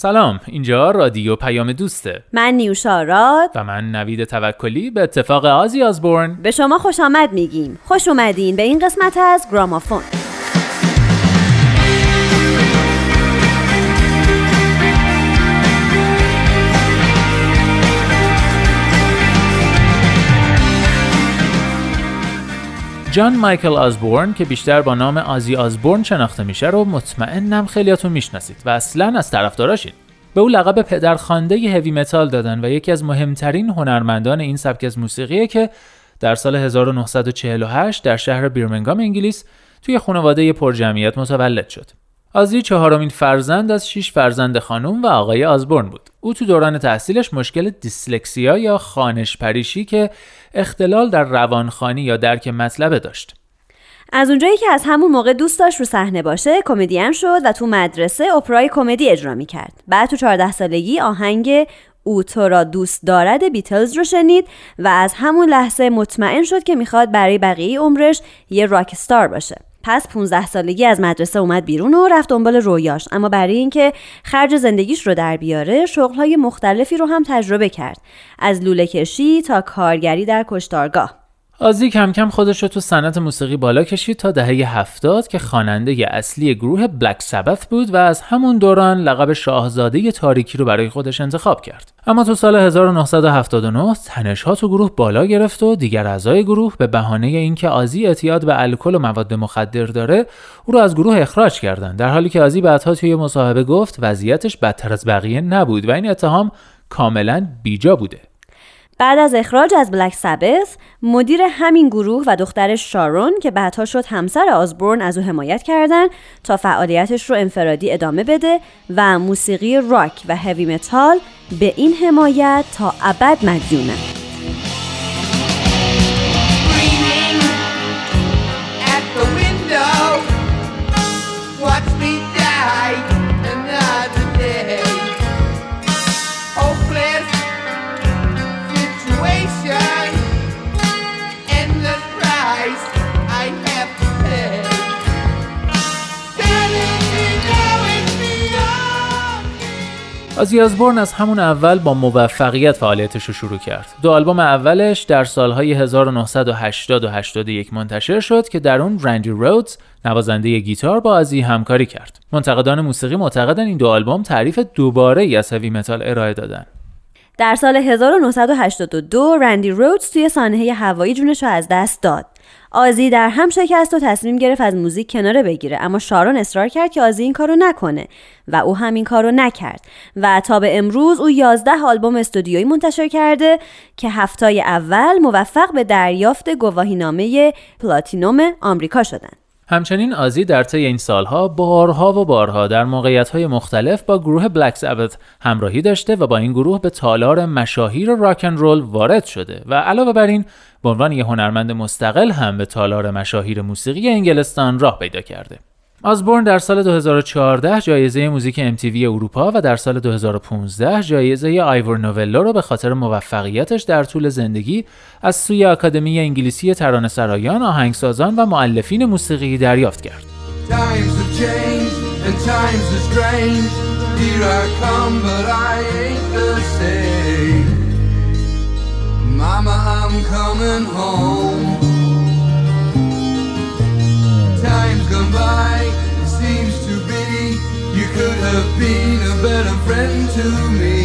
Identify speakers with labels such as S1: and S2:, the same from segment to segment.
S1: سلام اینجا رادیو پیام دوسته.
S2: من نیوشا راد.
S1: و من نوید توکلی به اتفاق آزی آزبورن.
S2: به شما خوش آمد میگیم. خوش اومدین به این قسمت از گرامافون.
S1: جان مایکل آزبورن که بیشتر با نام آزی آزبورن شناخته میشه رو مطمئنم خیلیاتون می‌شناسید و اصلا از طرفداراشید به او لقب پدرخوانده هوی متال دادن و یکی از مهمترین هنرمندان این سبک از موسیقیه که در سال 1948 در شهر بیرمنگام انگلیس توی خانواده پرجمعیت متولد شد. آزی چهارمین فرزند از شش فرزند خانم و آقای آزبورن بود. او تو دوران تحصیلش مشکل دیسلکسیا یا خانش پریشی که اختلال در روانخانی یا درک مطلبه داشت.
S2: از اونجایی که از همون موقع دوست داشت رو صحنه باشه کمدین شد و تو مدرسه اپرای کمدی اجرا می‌کرد بعد تو 14 سالگی آهنگ او تو را دوست دارد بیتلز رو شنید و از همون لحظه مطمئن شد که می‌خواد برای بقیه عمرش یه راک ستار باشه پس 15 سالگی از مدرسه اومد بیرون و رفت دنبال رویاش. اما برای اینکه خرج زندگیش رو در بیاره شغلهای مختلفی رو هم تجربه کرد. از لوله کشی تا کارگری در کشتارگاه.
S1: آزی کم کم خودش رو تو صنعت موسیقی بالا کشید تا دهه هفتاد که خواننده اصلی گروه بلک سبث بود و از همون دوران لقب شاهزاده تاریکی رو برای خودش انتخاب کرد. اما تو سال 1979 تنش ها تو گروه بالا گرفت و دیگر اعضای گروه به بهانه اینکه آزی اعتیاد به الکل و مواد مخدر داره او رو از گروه اخراج کردند در حالی که آزی بعدها توی مصاحبه گفت وضعیتش بدتر از بقیه نبود و این اتهام کاملا بیجا بوده.
S2: بعد از اخراج از بلک سبث مدیر همین گروه و دخترش شارون که بعدها شد همسر آزبورن از او حمایت کردند تا فعالیتش رو انفرادی ادامه بده و موسیقی راک و هوی متال به این حمایت تا ابد مدیونه.
S1: آزی آزبورن از همون اول با موفقیت فعالیتش رو شروع کرد. دو آلبوم اولش در سالهای 1980 و 81 منتشر شد که در اون رندی رودز نوازنده گیتار با آزی همکاری کرد. منتقدان موسیقی معتقدن این دو آلبوم تعریف دوباره ای از هوی متال ارائه دادن.
S2: در سال 1982 رندی رودز توی سانحه هوایی جونش رو از دست داد. آزی در هم شکست و تصمیم گرفت از موزیک کناره بگیره اما شارون اصرار کرد که آزی این کارو نکنه و او همین کارو نکرد و تا به امروز او 11 آلبوم استودیویی منتشر کرده که هفتای اول موفق به دریافت گواهینامه پلاتینوم آمریکا شدند.
S1: همچنین آزی در طی این سالها بارها و بارها در موقعیت‌های مختلف با گروه بلک سبت همراهی داشته و با این گروه به تالار مشاهیر راکن رول وارد شده و علاوه بر این به عنوان یک هنرمند مستقل هم به تالار مشاهیر موسیقی انگلستان راه پیدا کرده. آزبورن در سال 2014 جایزه موزیک MTV اروپا و در سال 2015 جایزه آیور نوولو را به خاطر موفقیتش در طول زندگی از سوی آکادمی انگلیسی ترانه‌سرایان، آهنگسازان و معلفین موسیقی دریافت کرد. Could have been a better friend to me.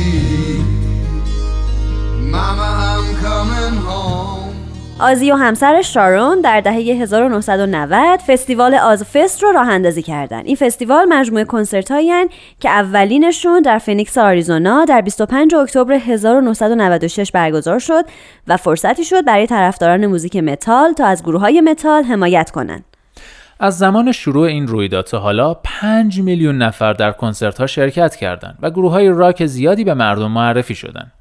S1: Mama, I'm coming home.
S2: آزی و همسرش شارون در دهه 1990 فستیوال آزفست رو راه اندازی کردن. این فستیوال مجموعه کنسرت که اولینشون در فینیکس آریزونا در 25 اکتبر 1996 برگزار شد و فرصتی شد برای طرفداران موزیک متال تا از گروه های متال حمایت کنند.
S1: از زمان شروع این رویداد تا حالا 5 میلیون نفر در کنسرت ها شرکت کردند و گروه های راک زیادی به مردم معرفی شدند.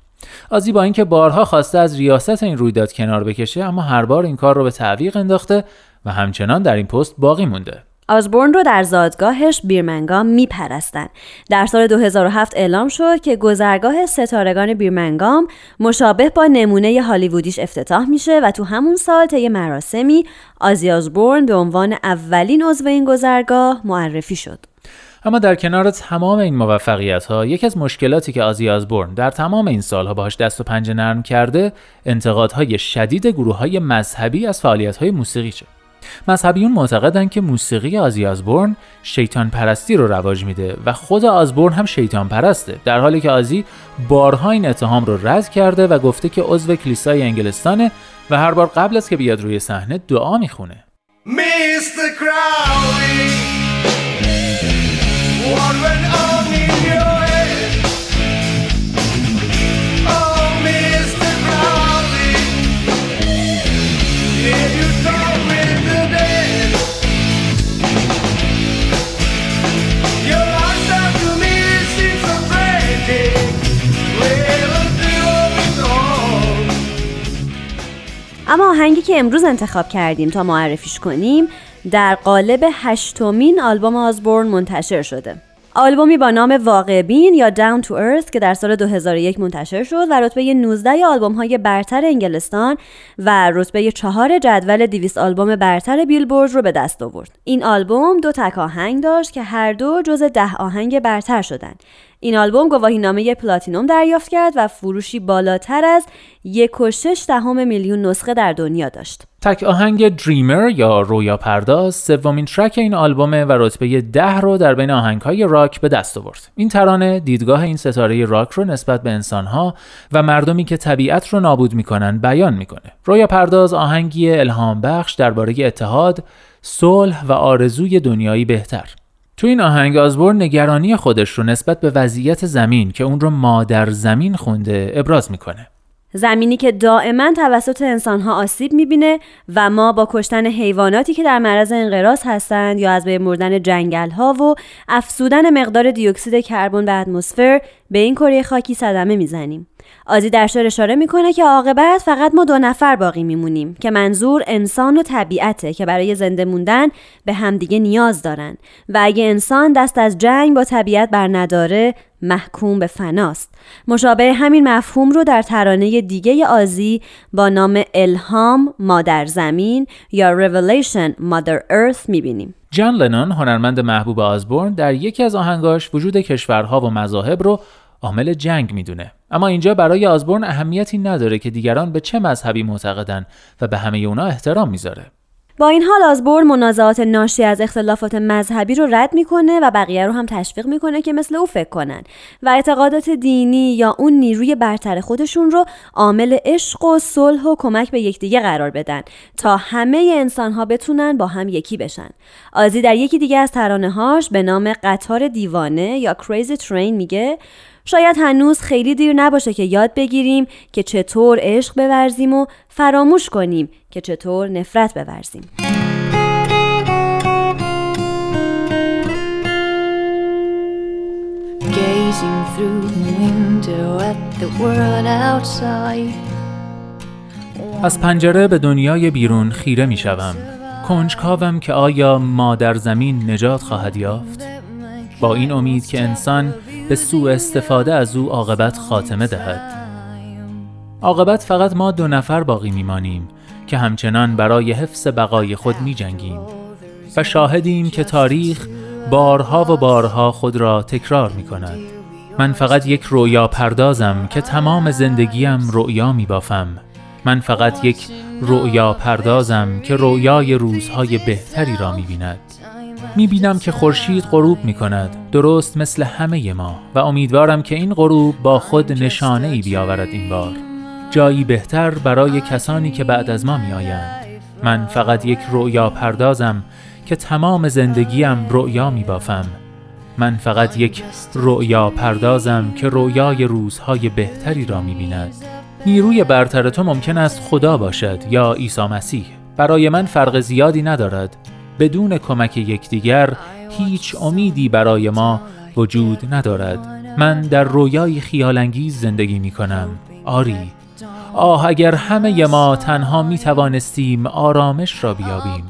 S1: آزی با اینکه بارها خواسته از ریاست این رویداد کنار بکشه اما هر بار این کار رو به تعویق انداخته و همچنان در این پست باقی مونده.
S2: آزبورن رو در زادگاهش بیرمنگام میپرستن. در سال 2007 اعلام شد که گذرگاه ستارگان بیرمنگام مشابه با نمونه هالیوودیش افتتاح میشه و تو همون سال طی مراسمی آزی آزبورن به عنوان اولین عضو این گذرگاه معرفی شد.
S1: اما در کنار تمام این موفقیت ها یکی از مشکلاتی که آزی آزبورن در تمام این سالها باهاش دست و پنجه نرم کرده انتقادهای شدید گروه های مذهبی از فعالیت های موسیقی چه مذهبیون معتقدند که موسیقی آزی آزبورن شیطان پرستی رو رواج میده و خود آزبورن هم شیطان پرسته در حالی که آزی بارها این اتهام رو رد کرده و گفته که عضو کلیسای انگلستانه و هر بار قبل از که بیاد روی صحنه دعا می‌خونه.
S2: اما آهنگی که امروز انتخاب کردیم تا معرفیش کنیم در قالب هشتمین آلبوم آزبورن منتشر شده آلبومی با نام واقع بین یا Down to Earth که در سال 2001 منتشر شد و رتبه 19 آلبوم های برتر انگلستان و رتبه 4 جدول 200 آلبوم برتر بیلبورد رو به دست آورد. این آلبوم دو تک آهنگ داشت که هر دو جز ده آهنگ برتر شدند. این آلبوم گواهی نامه پلاتینوم دریافت کرد و فروشی بالاتر از یک و دهم میلیون نسخه در دنیا داشت.
S1: تک آهنگ دریمر یا رویا پرداز سومین ترک این آلبومه و رتبه ده رو در بین آهنگهای راک به دست آورد. این ترانه دیدگاه این ستاره راک رو نسبت به انسانها و مردمی که طبیعت رو نابود می‌کنن بیان می‌کنه. رویا پرداز آهنگی الهام بخش درباره اتحاد، صلح و آرزوی دنیایی بهتر. تو این آهنگ آزبور نگرانی خودش رو نسبت به وضعیت زمین که اون رو مادر زمین خونده ابراز می‌کنه.
S2: زمینی که دائما توسط انسانها آسیب می‌بینه و ما با کشتن حیواناتی که در معرض انقراض هستند یا از بین مردن جنگل ها و افزودن مقدار دیوکسید کربن به اتمسفر به این کره خاکی صدمه می‌زنیم. آزی در شعر اشاره می‌کنه که عاقبت فقط ما دو نفر باقی میمونیم که منظور انسان و طبیعته که برای زنده موندن به همدیگه نیاز دارن. و اگه انسان دست از جنگ با طبیعت بر نداره محکوم به فناست. مشابه همین مفهوم رو در ترانه دیگه آزی با نام الهام مادر زمین یا Revelation Mother Earth می‌بینیم.
S1: جان لنون هنرمند محبوب آزبورن در یکی از آهنگاش وجود کشورها و مذاهب رو عامل جنگ می‌دونه. اما اینجا برای آزبورن اهمیتی نداره که دیگران به چه مذهبی معتقدن و به همه اونا احترام می‌ذاره.
S2: با این حال آزبورن منازعات ناشی از اختلافات مذهبی رو رد می‌کنه و بقیه رو هم تشویق می‌کنه که مثل او فکر کنن و اعتقادات دینی یا اون نیروی برتر خودشون رو عامل عشق و صلح و کمک به یکدیگه قرار بدن تا همه انسان ها بتونن با هم یکی بشن. آزی در یکی دیگه از ترانه هاش به نام قطار دیوانه یا Crazy Train میگه شاید هنوز خیلی دیر نباشه که یاد بگیریم که چطور عشق بورزیم و فراموش کنیم که چطور نفرت بورزیم.
S1: از پنجره به دنیای بیرون خیره می شوم. کنجکاوم که آیا مادر زمین نجات خواهد یافت؟ با این امید که انسان به سوء استفاده از او عاقبت خاتمه دهد. عاقبت فقط ما دو نفر باقی میمانیم که همچنان برای حفظ بقای خود می جنگیم و شاهدیم که تاریخ بارها و بارها خود را تکرار می کند من فقط یک رویا پردازم که تمام زندگیم رویا می بافم من فقط یک رویا پردازم که رویای روزهای بهتری را می بیند می بینم که خورشید غروب می کند درست مثل همه ما و امیدوارم که این غروب با خود نشانه ای بیاورد این بار
S3: جایی بهتر برای کسانی که بعد از ما می آیند. من فقط یک رؤیا پردازم که تمام زندگیم رؤیا می بافم. من فقط یک رؤیا پردازم که رؤیای روزهای بهتری را می بیند. نیروی برتر تو ممکن است خدا باشد یا عیسی مسیح. برای من فرق زیادی ندارد. بدون کمک یکدیگر هیچ امیدی برای ما وجود ندارد. من در رویای خیالانگیز زندگی می کنم. آری. آه اگر همه ما تنها می توانستیم آرامش را بیابیم.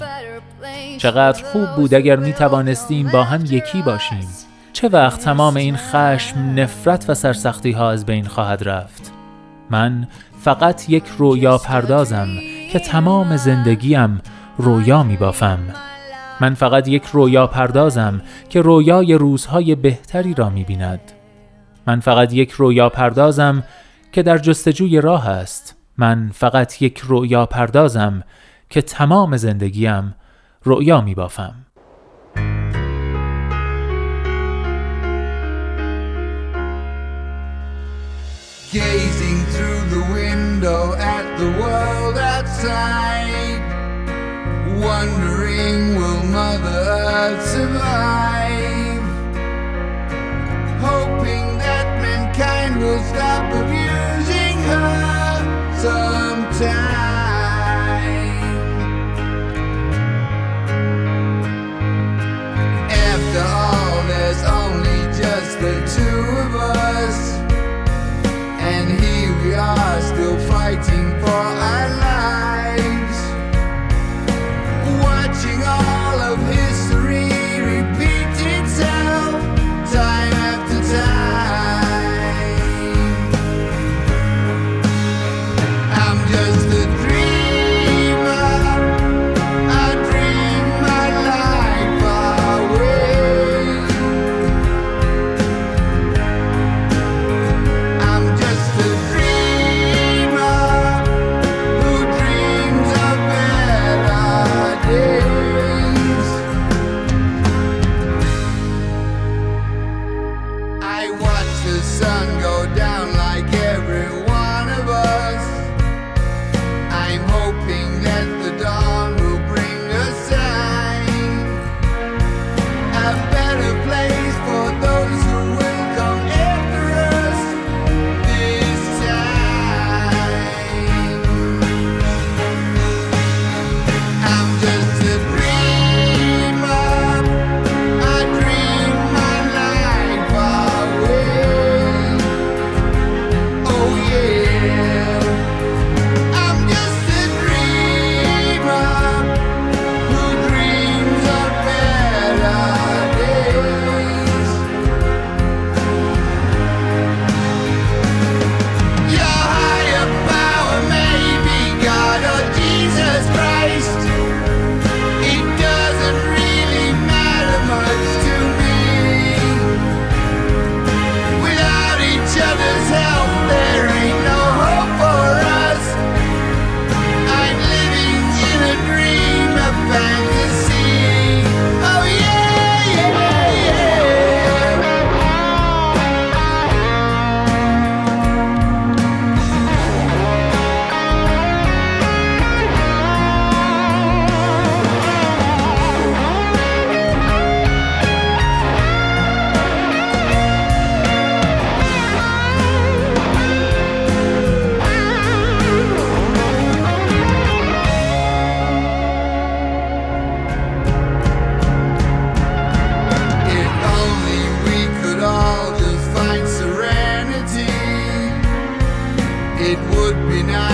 S3: چقدر خوب بود اگر می توانستیم با هم یکی باشیم. چه وقت تمام این خشم، نفرت و سرسختی ها از بین خواهد رفت؟ من فقط یک رویا پردازم که تمام زندگیم رویا می بافم من فقط یک رویا پردازم که رویای روزهای بهتری را می بیند من فقط یک رویا پردازم که در جستجوی راه است. من فقط یک رؤیا پردازم که تمام زندگیم رؤیا می بافم Gazing through the window at the world outside. Wondering will Mother Earth survive be nice.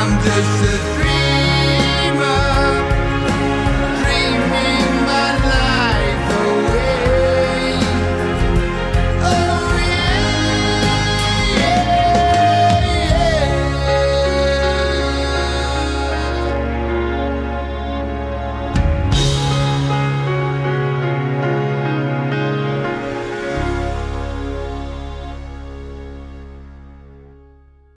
S3: I'm just a dream.